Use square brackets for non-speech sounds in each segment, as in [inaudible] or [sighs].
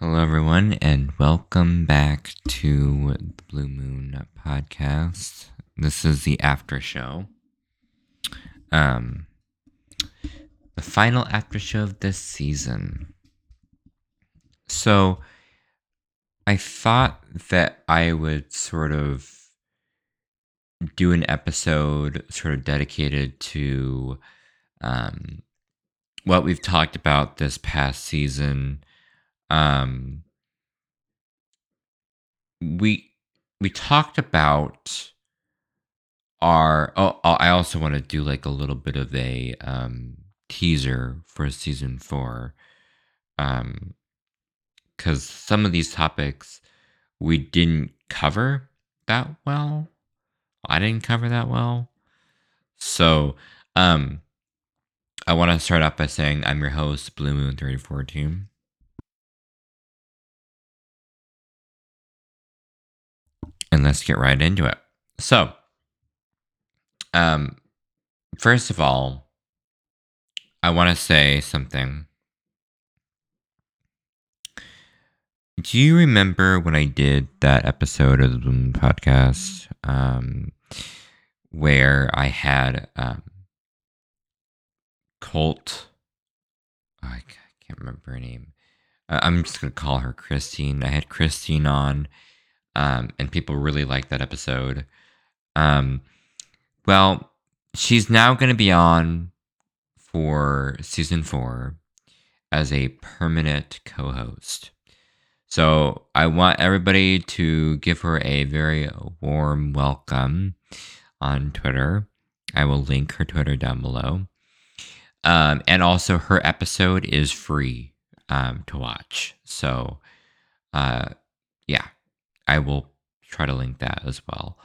Hello, everyone, and welcome back to the Blue Moon podcast. This is the after show. Um, the final after show of this season. So, I thought that I would sort of do an episode sort of dedicated to um, what we've talked about this past season um we we talked about our oh, oh i also want to do like a little bit of a um teaser for season four um because some of these topics we didn't cover that well. I didn't cover that well. So um i want to start off by saying i'm your host blue moon 34 and let's get right into it. So, um, first of all, I want to say something. Do you remember when I did that episode of the Blue Moon podcast um, where I had um, Colt? Oh, I can't remember her name. Uh, I'm just going to call her Christine. I had Christine on um, and people really liked that episode. Um, well, she's now going to be on for season four as a permanent co host. So I want everybody to give her a very warm welcome on Twitter. I will link her Twitter down below. Um, and also, her episode is free um, to watch. So, uh, yeah, I will try to link that as well.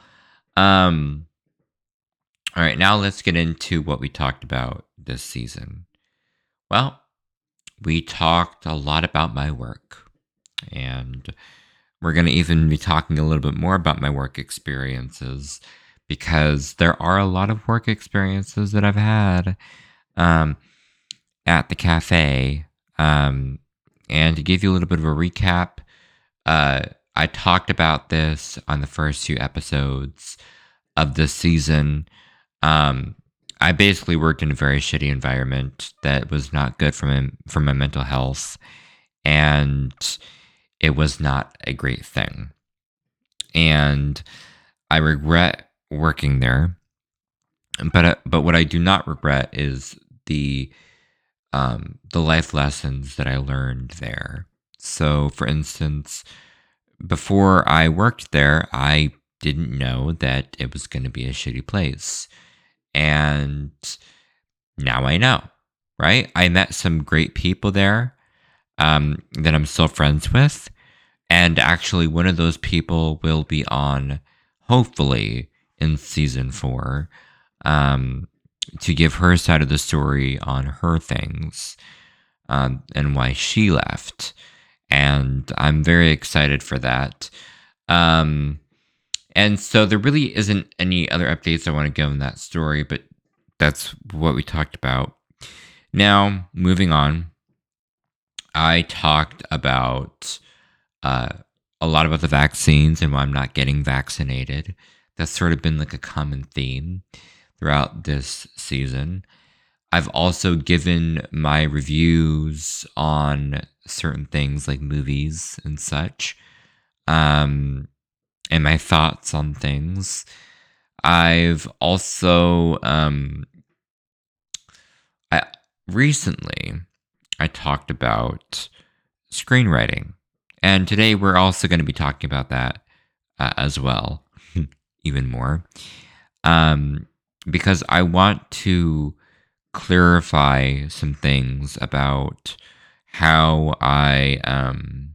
Um, all right, now let's get into what we talked about this season. Well, we talked a lot about my work, and we're going to even be talking a little bit more about my work experiences because there are a lot of work experiences that I've had um, at the cafe. Um, and to give you a little bit of a recap, uh, I talked about this on the first few episodes of this season. Um, I basically worked in a very shitty environment that was not good for my, for my mental health, and it was not a great thing. And I regret working there, but uh, but what I do not regret is the um, the life lessons that I learned there. So, for instance, before I worked there, I didn't know that it was going to be a shitty place. And now I know, right? I met some great people there um, that I'm still friends with. And actually, one of those people will be on, hopefully, in season four um, to give her side of the story on her things um, and why she left and I'm very excited for that. Um, and so there really isn't any other updates I want to give in that story, but that's what we talked about. Now, moving on, I talked about uh, a lot about the vaccines and why I'm not getting vaccinated. That's sort of been like a common theme throughout this season. I've also given my reviews on certain things like movies and such, um, and my thoughts on things. I've also, um, I recently I talked about screenwriting, and today we're also going to be talking about that uh, as well, [laughs] even more, um, because I want to clarify some things about how I um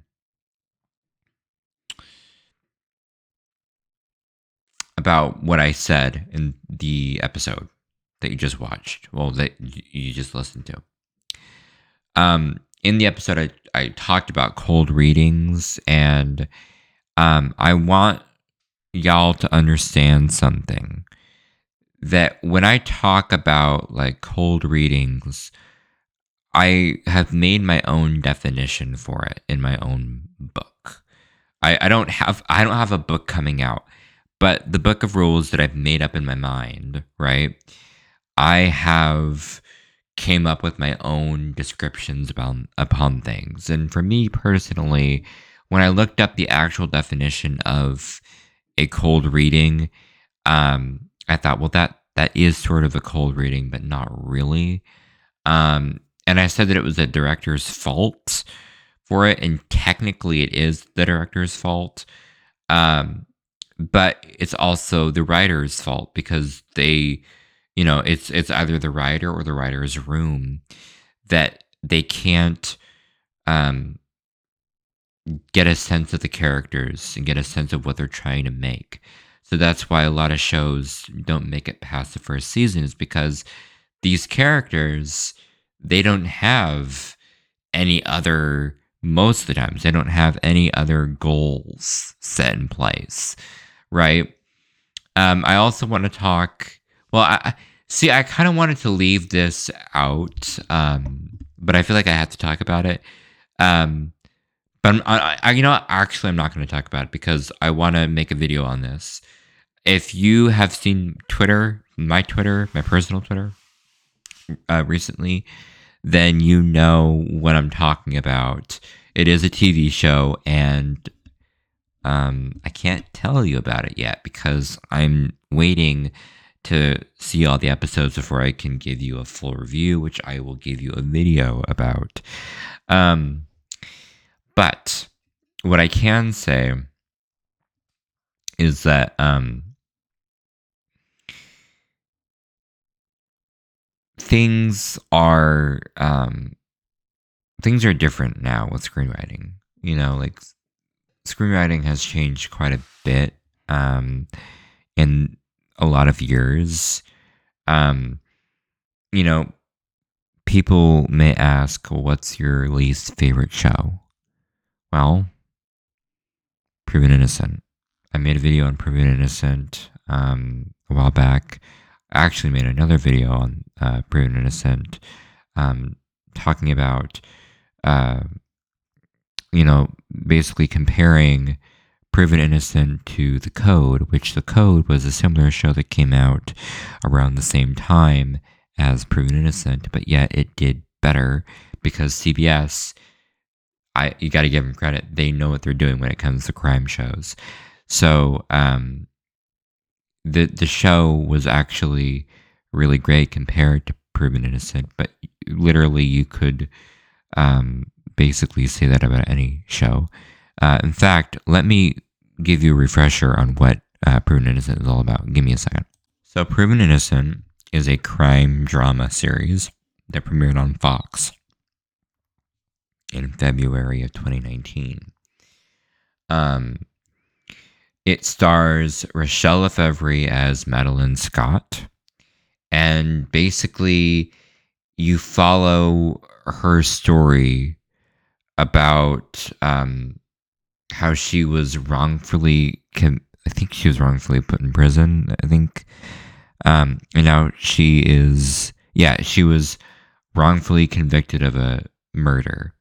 about what I said in the episode that you just watched. Well, that you just listened to. Um, in the episode, I, I talked about cold readings, and um, I want y'all to understand something that when I talk about like cold readings, I have made my own definition for it in my own book. I, I don't have I don't have a book coming out, but the book of rules that I've made up in my mind, right? I have came up with my own descriptions about upon things. And for me personally, when I looked up the actual definition of a cold reading, um, I thought, well, that that is sort of a cold reading, but not really. Um, and I said that it was the director's fault for it, and technically, it is the director's fault. Um, but it's also the writer's fault because they, you know, it's it's either the writer or the writer's room that they can't um, get a sense of the characters and get a sense of what they're trying to make. So that's why a lot of shows don't make it past the first season is because these characters they don't have any other most of the times they don't have any other goals set in place, right? Um, I also want to talk. Well, I see. I kind of wanted to leave this out, um, but I feel like I have to talk about it. Um, but I, I, you know, actually, I'm not going to talk about it because I want to make a video on this. If you have seen Twitter, my Twitter, my personal Twitter, uh, recently, then you know what I'm talking about. It is a TV show, and um, I can't tell you about it yet because I'm waiting to see all the episodes before I can give you a full review, which I will give you a video about. Um, but what I can say is that um, things are um, things are different now with screenwriting. You know, like screenwriting has changed quite a bit um, in a lot of years. Um, you know, people may ask, "What's your least favorite show?" Well, Proven Innocent. I made a video on Proven Innocent um, a while back. Actually made another video on uh, Proven Innocent, um, talking about, uh, you know, basically comparing Proven Innocent to The Code, which The Code was a similar show that came out around the same time as Proven Innocent, but yet it did better because CBS I you got to give them credit. They know what they're doing when it comes to crime shows. So um, the the show was actually really great compared to Proven Innocent, but literally you could um, basically say that about any show. Uh, in fact, let me give you a refresher on what uh, Proven Innocent is all about. Give me a second. So, Proven Innocent is a crime drama series that premiered on Fox in February of 2019. Um, it stars Rachelle Lefevre as Madeline Scott, and basically, you follow her story about um, how she was wrongfully, com- I think she was wrongfully put in prison. I think, um, and now she is, yeah, she was wrongfully convicted of a murder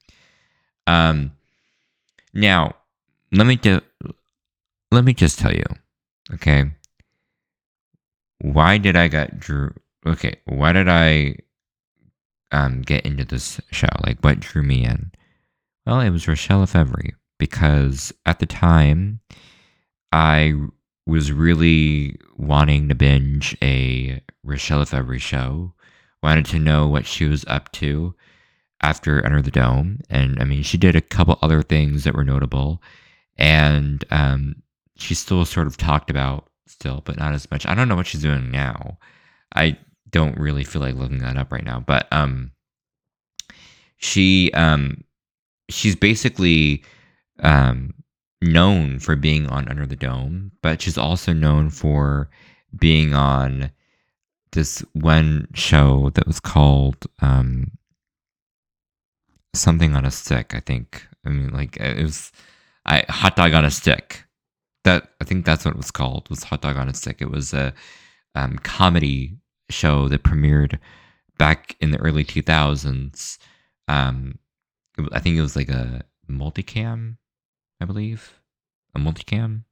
um, now, let me do, let me just tell you, okay. Why did I get drew? Okay, why did I um get into this show? Like, what drew me in? Well, it was Rachelle Lefevre because at the time, I was really wanting to binge a Rachelle Lefevre show. Wanted to know what she was up to after Under the Dome. And I mean, she did a couple other things that were notable. And um, she's still sort of talked about still, but not as much. I don't know what she's doing now. I don't really feel like looking that up right now. But um, she um, she's basically um, known for being on Under the Dome, but she's also known for being on this one show that was called um, something on a stick. I think. I mean, like it was, I hot dog on a stick. That I think that's what it was called. Was hot dog on a stick. It was a um, comedy show that premiered back in the early two thousands Um, I think it was like a multicam, I believe, a multicam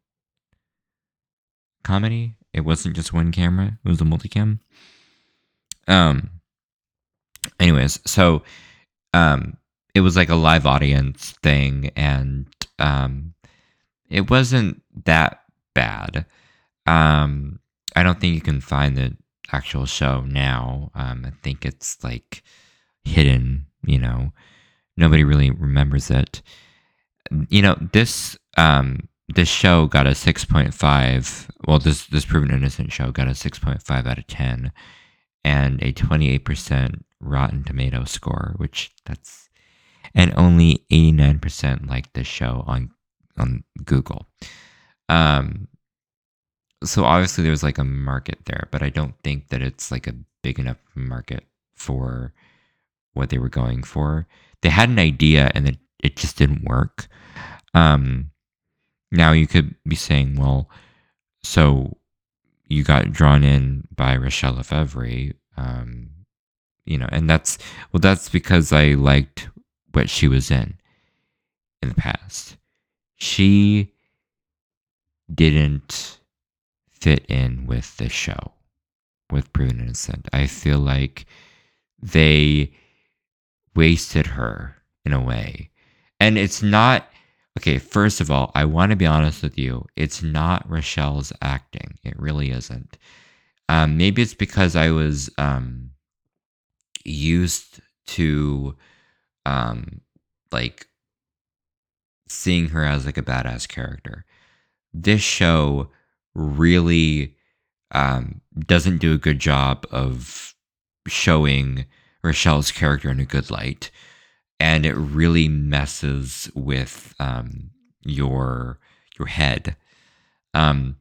comedy. It wasn't just one camera; it was a multicam. Um. Anyways, so um, it was like a live audience thing, and um, it wasn't that bad. Um, I don't think you can find the actual show now. Um, I think it's like hidden. You know, nobody really remembers it. You know, this um, this show got a six point five. Well, this this proven innocent show got a six point five out of ten, and a twenty eight percent Rotten Tomato score, which that's and only 89% liked the show on on Google. Um so obviously there's like a market there, but I don't think that it's like a big enough market for what they were going for. They had an idea and it, it just didn't work. Um now you could be saying, well, so you got drawn in by Rachelle Lefevre, um, you know, and that's well, that's because I liked what she was in in the past. She didn't fit in with the show with Proven Innocent. I feel like they wasted her in a way. And it's not okay, first of all, I want to be honest with you. It's not Rachelle's acting. It really isn't. Um, maybe it's because I was um, used to um like seeing her as like a badass character. This show really um doesn't do a good job of showing Rachelle's character in a good light. And it really messes with um your your head. Um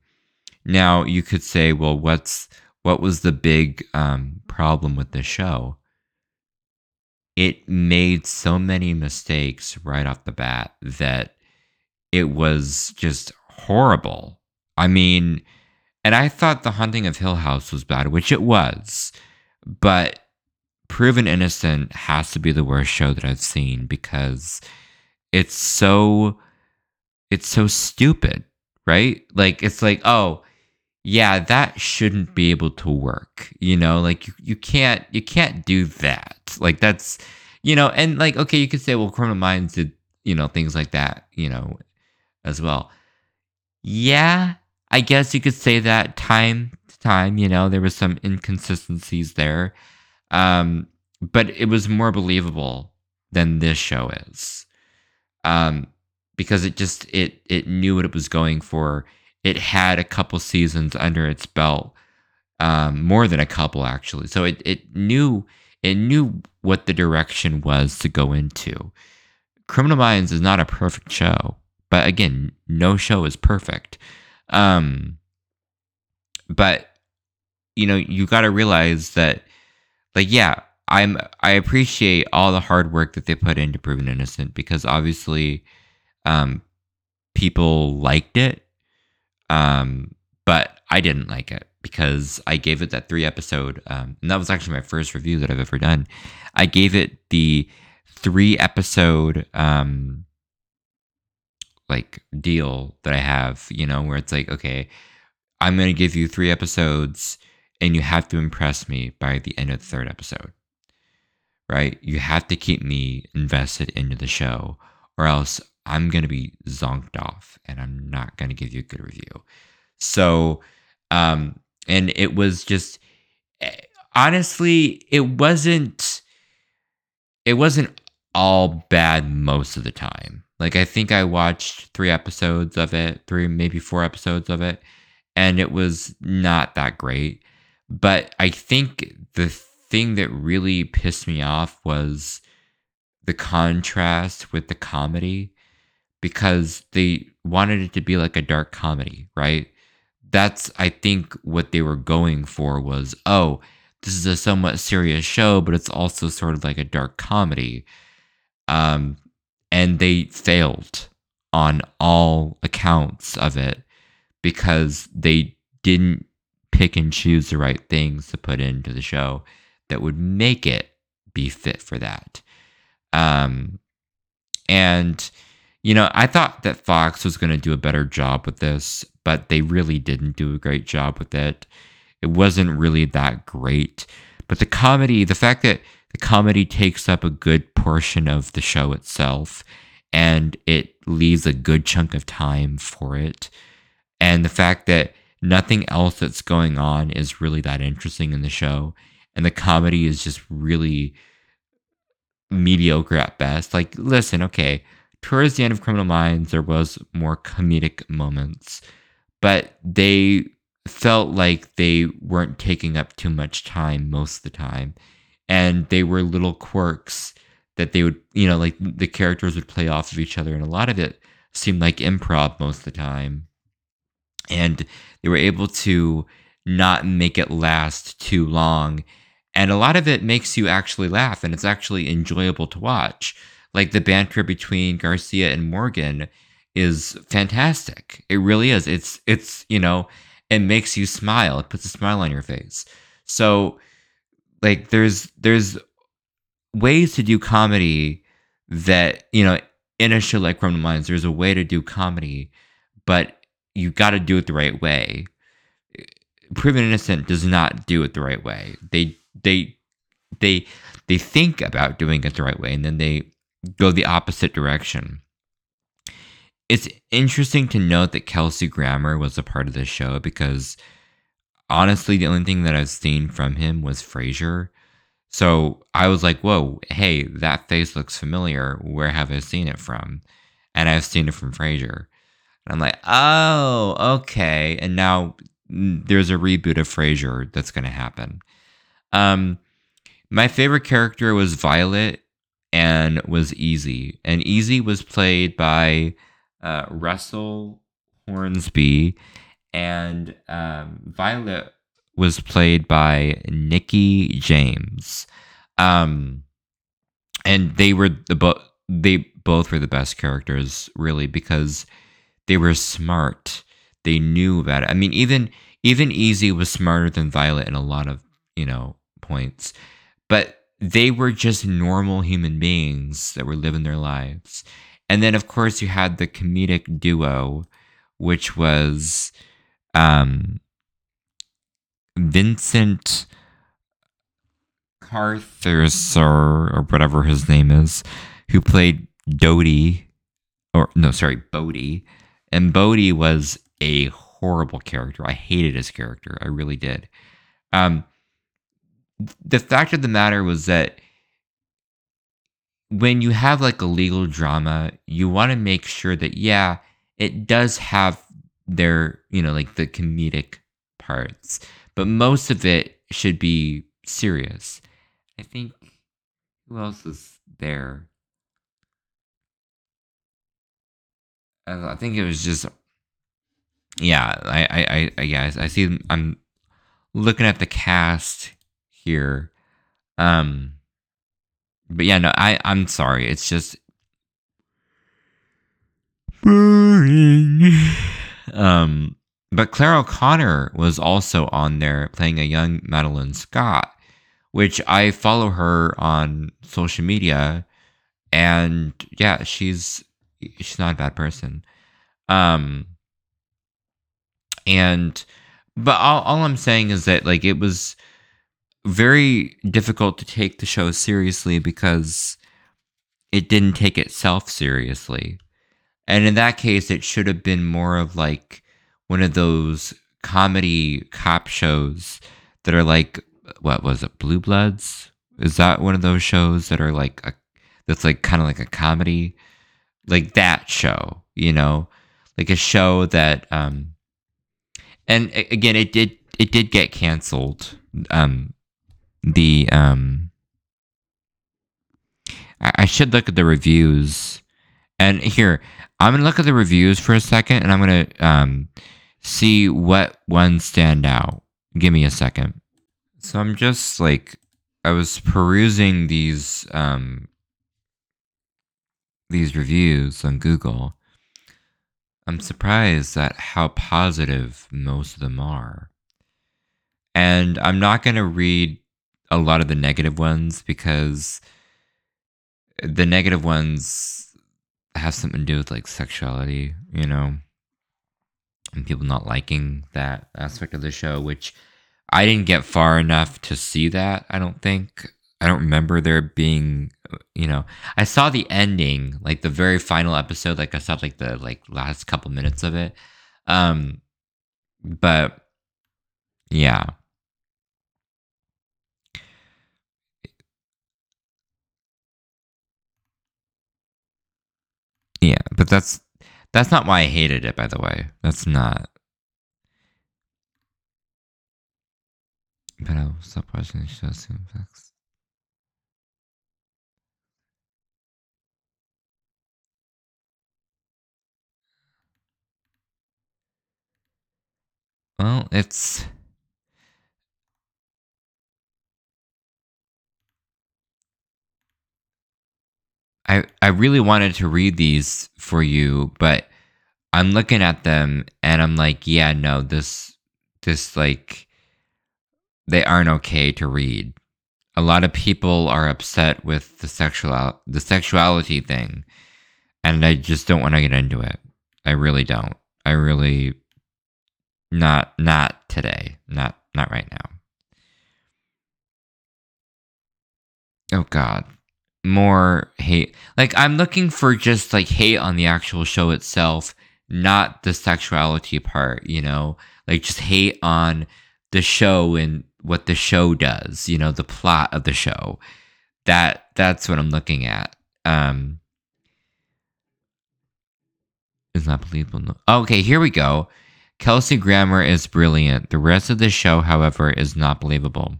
now you could say, well, what's what was the big um, problem with the show? It made so many mistakes right off the bat that it was just horrible. I mean, and I thought The Haunting of Hill House was bad, which it was, but Proven Innocent has to be the worst show that I've seen because it's so it's so stupid, right? Like it's like, oh, yeah, that shouldn't be able to work. You know, like you, you can't you can't do that. Like that's you know, and like okay, you could say, well, Criminal Minds did you know things like that, you know, as well. Yeah, I guess you could say that time to time. You know, there was some inconsistencies there, um, but it was more believable than this show is, um, because it just it it knew what it was going for it had a couple seasons under its belt, um, more than a couple actually. So it it knew it knew what the direction was to go into. Criminal Minds is not a perfect show, but again, no show is perfect. Um, but you know, you got to realize that, like, yeah, I'm I appreciate all the hard work that they put into Proven Innocent because obviously, um, people liked it um, but I didn't like it because I gave it that three episode, um, and that was actually my first review that I've ever done. I gave it the three episode, um, like deal that I have, you know, where it's like, okay, I'm to give you three episodes and you have to impress me by the end of the third episode, right? You have to keep me invested into the show or else I'm going to be zonked off and I'm not going to give you a good review. So, um, and it was just, eh, honestly, it wasn't, it wasn't all bad most of the time. Like, I think I watched three episodes of it, three, maybe four episodes of it, and it was not that great. But I think the thing that really pissed me off was the contrast with the comedy because they wanted it to be like a dark comedy, right? That's I think what they were going for was, oh, this is a somewhat serious show, but it's also sort of like a dark comedy. Um, and they failed on all accounts of it because they didn't pick and choose the right things to put into the show that would make it be fit for that. Um, and you know, I thought that Fox was going to do a better job with this, but they really didn't do a great job with it. It wasn't really that great. But the comedy, the fact that the comedy takes up a good portion of the show itself and it leaves a good chunk of time for it. And the fact that nothing else that's going on is really that interesting in the show. And the comedy is just really mediocre at best. Like, listen, okay, towards the end of Criminal Minds, there was more comedic moments, but they felt like they weren't taking up too much time most of the time. And they were little quirks that they would, you know, like the characters would play off of each other. And a lot of it seemed like improv most of the time. And they were able to not make it last too long. And a lot of it makes you actually laugh and it's actually enjoyable to watch. Like the banter between Garcia and Morgan is fantastic. It really is. It's it's, you know, it makes you smile. It puts a smile on your face. So like there's there's ways to do comedy that, you know, in a show like Criminal Minds, there's a way to do comedy, but you got to do it the right way. Proven Innocent does not do it the right way. They they they they think about doing it the right way and then they go the opposite direction. It's interesting to note that Kelsey Grammer was a part of the show because honestly, the only thing that I've seen from him was Frasier. So I was like, whoa, hey, that face looks familiar. Where have I seen it from? And I've seen it from Frasier. And I'm like, oh, okay. And now there's a reboot of Frasier that's going to happen. Um, my favorite character was Violet and was Easy. And Easy was played by uh, Russell Hornsby, and um, Violet was played by Nikki James. Um, and they were the both they both were the best characters really because they were smart. They knew about it. I mean, even even Easy was smarter than Violet in a lot of you know points, but they were just normal human beings that were living their lives. And then, of course, you had the comedic duo, which was um, Vincent Kartheiser, or whatever his name is, who played Dodie, or no, sorry, Bodie. And Bodie was a horrible character. I hated his character. I really did. Um, the fact of the matter was that when you have like a legal drama, you want to make sure that, yeah, it does have their, you know, like the comedic parts, but most of it should be serious. I think who else is there? I think it was just, yeah. I, I, I, yeah. I see. I'm looking at the cast here. Um, but yeah, no, I I'm sorry. It's just boring. [sighs] um, but Clare O'Connor was also on there playing a young Madeline Scott, which I follow her on social media, and yeah, she's she's not a bad person. Um, and but all, all I'm saying is that like it was very difficult to take the show seriously because it didn't take itself seriously. And in that case, it should have been more of like one of those comedy cop shows that are like, what was it, Blue Bloods? Is that one of those shows that are like, a, that's like kind of like a comedy? Like that show, you know? Like a show that, um, and again, it did, it did get canceled. Um, the um I, should look at the reviews. And here, I'm gonna look at the reviews for a second and I'm gonna um see what ones stand out. Give me a second. So I'm just like I was perusing these um these reviews on Google. I'm surprised at how positive most of them are. And I'm not going to read a lot of the negative ones because the negative ones have something to do with like sexuality, you know, and people not liking that aspect of the show, which I didn't get far enough to see that. I don't think. I don't remember there being, you know, I saw the ending, like the very final episode, like I saw like the like last couple minutes of it. Um, but yeah. Yeah, but that's that's not why I hated it, by the way. That's not. But I'll stop watching the show soon. Facts. Well, it's. I I really wanted to read these for you, but I'm looking at them and I'm like, yeah, no, this this like they aren't okay to read. A lot of people are upset with the sexual the sexuality thing, and I just don't want to get into it. I really don't. I really not not today. Not not right now. Oh god. More hate. Like I'm looking for just like hate on the actual show itself, not the sexuality part, you know? Like just hate on the show and what the show does, you know, the plot of the show. That that's what I'm looking at. Um is not believable. No. Okay, here we go. Kelsey Grammer is brilliant. The rest of the show, however, is not believable.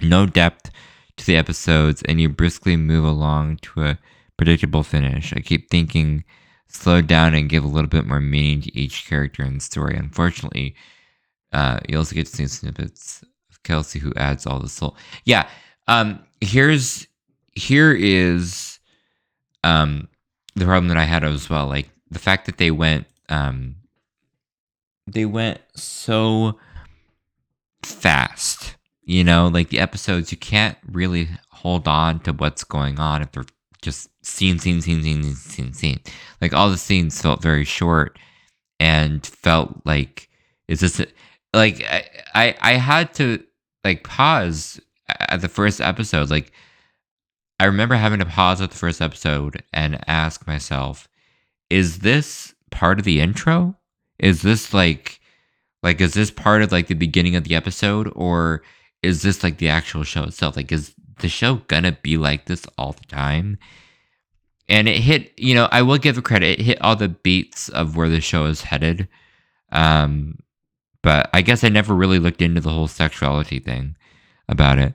No depth to the episodes, and you briskly move along to a predictable finish. I keep thinking, slow down and give a little bit more meaning to each character and story. Unfortunately, uh, you also get to see snippets of Kelsey who adds all the soul. Yeah. Um, here's here is um the problem that I had as well. Like the fact that they went um they went so fast you know like the episodes you can't really hold on to what's going on if they're just scene scene scene scene scene scene like all the scenes felt very short and felt like is this a, like I, I i had to like pause at the first episode. Like i remember having to pause at the first episode and ask myself is this part of the intro? Is this like like is this part of like the beginning of the episode? Or is this like the actual show itself? Like is the show gonna be like this all the time? And it hit, you know, I will give it credit. It hit all the beats of where the show is headed. Um, but I guess I never really looked into the whole sexuality thing about it.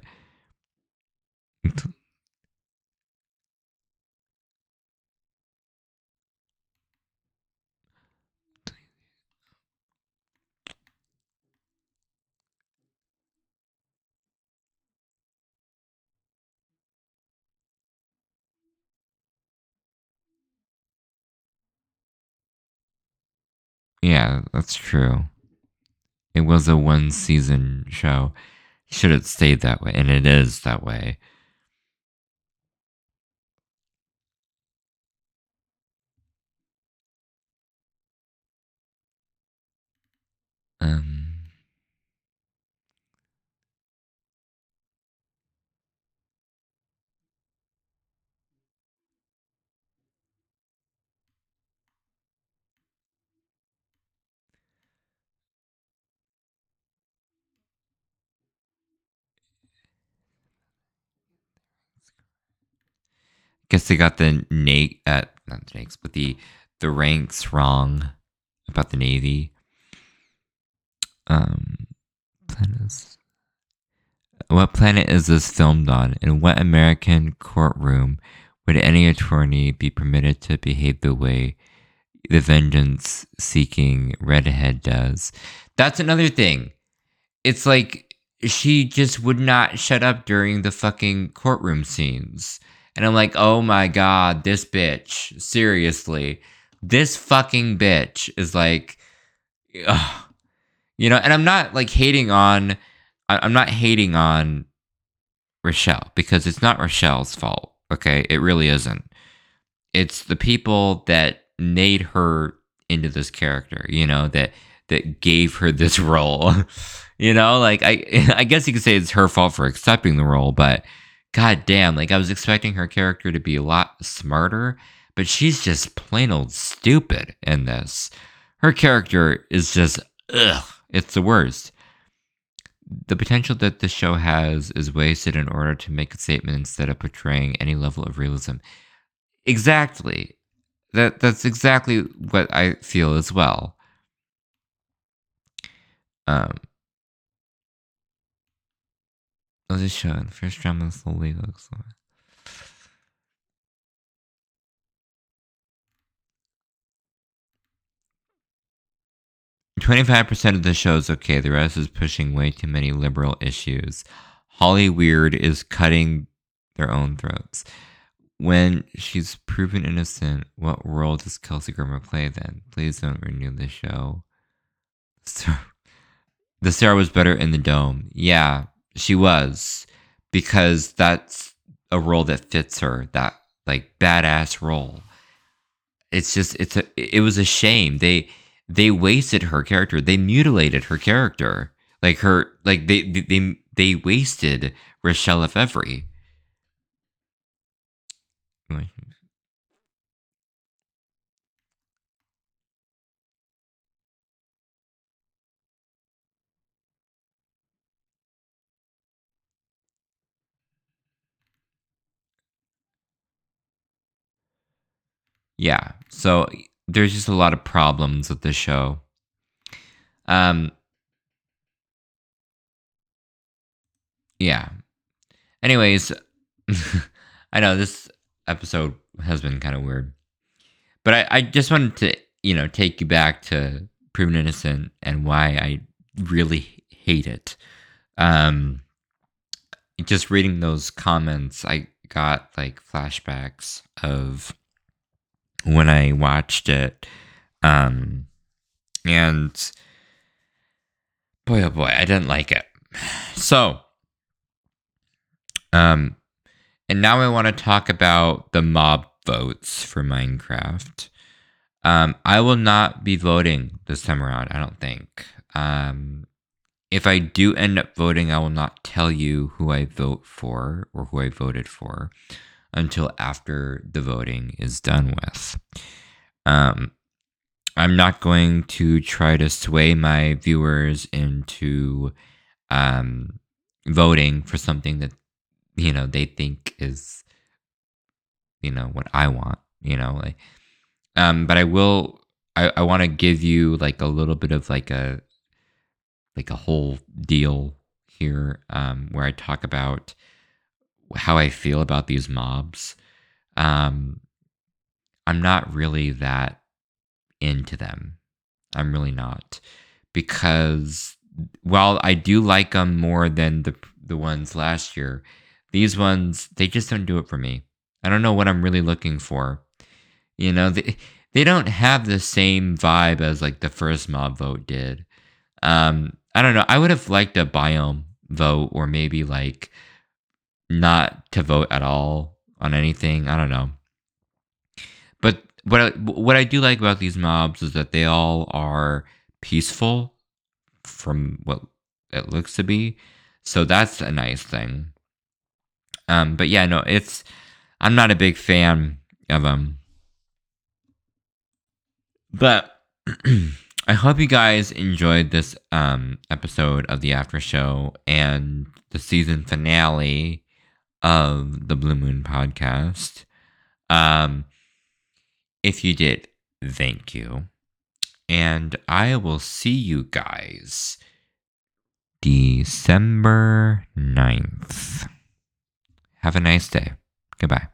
Yeah, that's true. It was a one season show. Should have stayed that way, and it is that way. Um, guess they got the Nate at not the but the the ranks wrong about the Navy. Um, planets. What planet is this filmed on? In what American courtroom would any attorney be permitted to behave the way the vengeance seeking redhead does? That's another thing. It's like she just would not shut up during the fucking courtroom scenes. And I'm like, oh my god, this bitch. Seriously. This fucking bitch is like, ugh. you know, and I'm not like hating on, I'm not hating on Rachelle because it's not Rachelle's fault. Okay, it really isn't. It's the people that made her into this character, you know, that that gave her this [laughs] role. you know, like I [laughs] I guess you could say it's her fault for accepting the role, but god damn, like I was expecting her character to be a lot smarter, but she's just plain old stupid in this. Her character is just ugh, it's the worst. The potential that this show has is wasted in order to make a statement instead of portraying any level of realism. Exactly. That that's exactly what I feel as well. Um The first drama slowly looks like 25% of the show is okay. The rest is pushing way too many liberal issues. Holly Weird is cutting their own throats. When she's proven innocent, what role does Kelsey Grammer play then? Please don't renew the show. So, [laughs] the Sarah was better in the dome. Yeah, she was. Because that's a role that fits her. That like badass role. It's just it's a it was a shame. They they wasted her character. They mutilated her character. Like her, like they they they wasted Rachelle Lefevre. Yeah. So there's just a lot of problems with the show. Um yeah. Anyways, [laughs] I know this episode has been kind of weird. But I, I just wanted to, you know, take you back to Proven Innocent and why I really hate it. Um just reading those comments, I got like flashbacks of when I watched it. Um, and boy, oh boy, I didn't like it. So, um, and now I want to talk about the mob votes for Minecraft. Um, I will not be voting this time around, I don't think. Um, if I do end up voting, I will not tell you who I vote for or who I voted for until after the voting is done with. Um, I'm not going to try to sway my viewers into um, voting for something that you know they think is you know what I want. You know, like, um, but I will. I, I want to give you like a little bit of like a like a whole deal here um, where I talk about how I feel about these mobs, um, I'm not really that into them. I'm really not because while I do like them more than the the ones last year, these ones they just don't do it for me. I don't know what I'm really looking for. You know, they they don't have the same vibe as like the first mob vote did. Um, I don't know. I would have liked a biome vote or maybe like not to vote at all on anything. I don't know. But what I, what I do like about these mobs is that they all are peaceful from what it looks to be. So that's a nice thing. Um, but yeah, no, it's I'm not a big fan of them. But [clears throat] I hope you guys enjoyed this um, episode of the after show and the season finale of the Blue Moon podcast. Um, if you did, thank you. And I will see you guys December 9th. Have a nice day. Goodbye.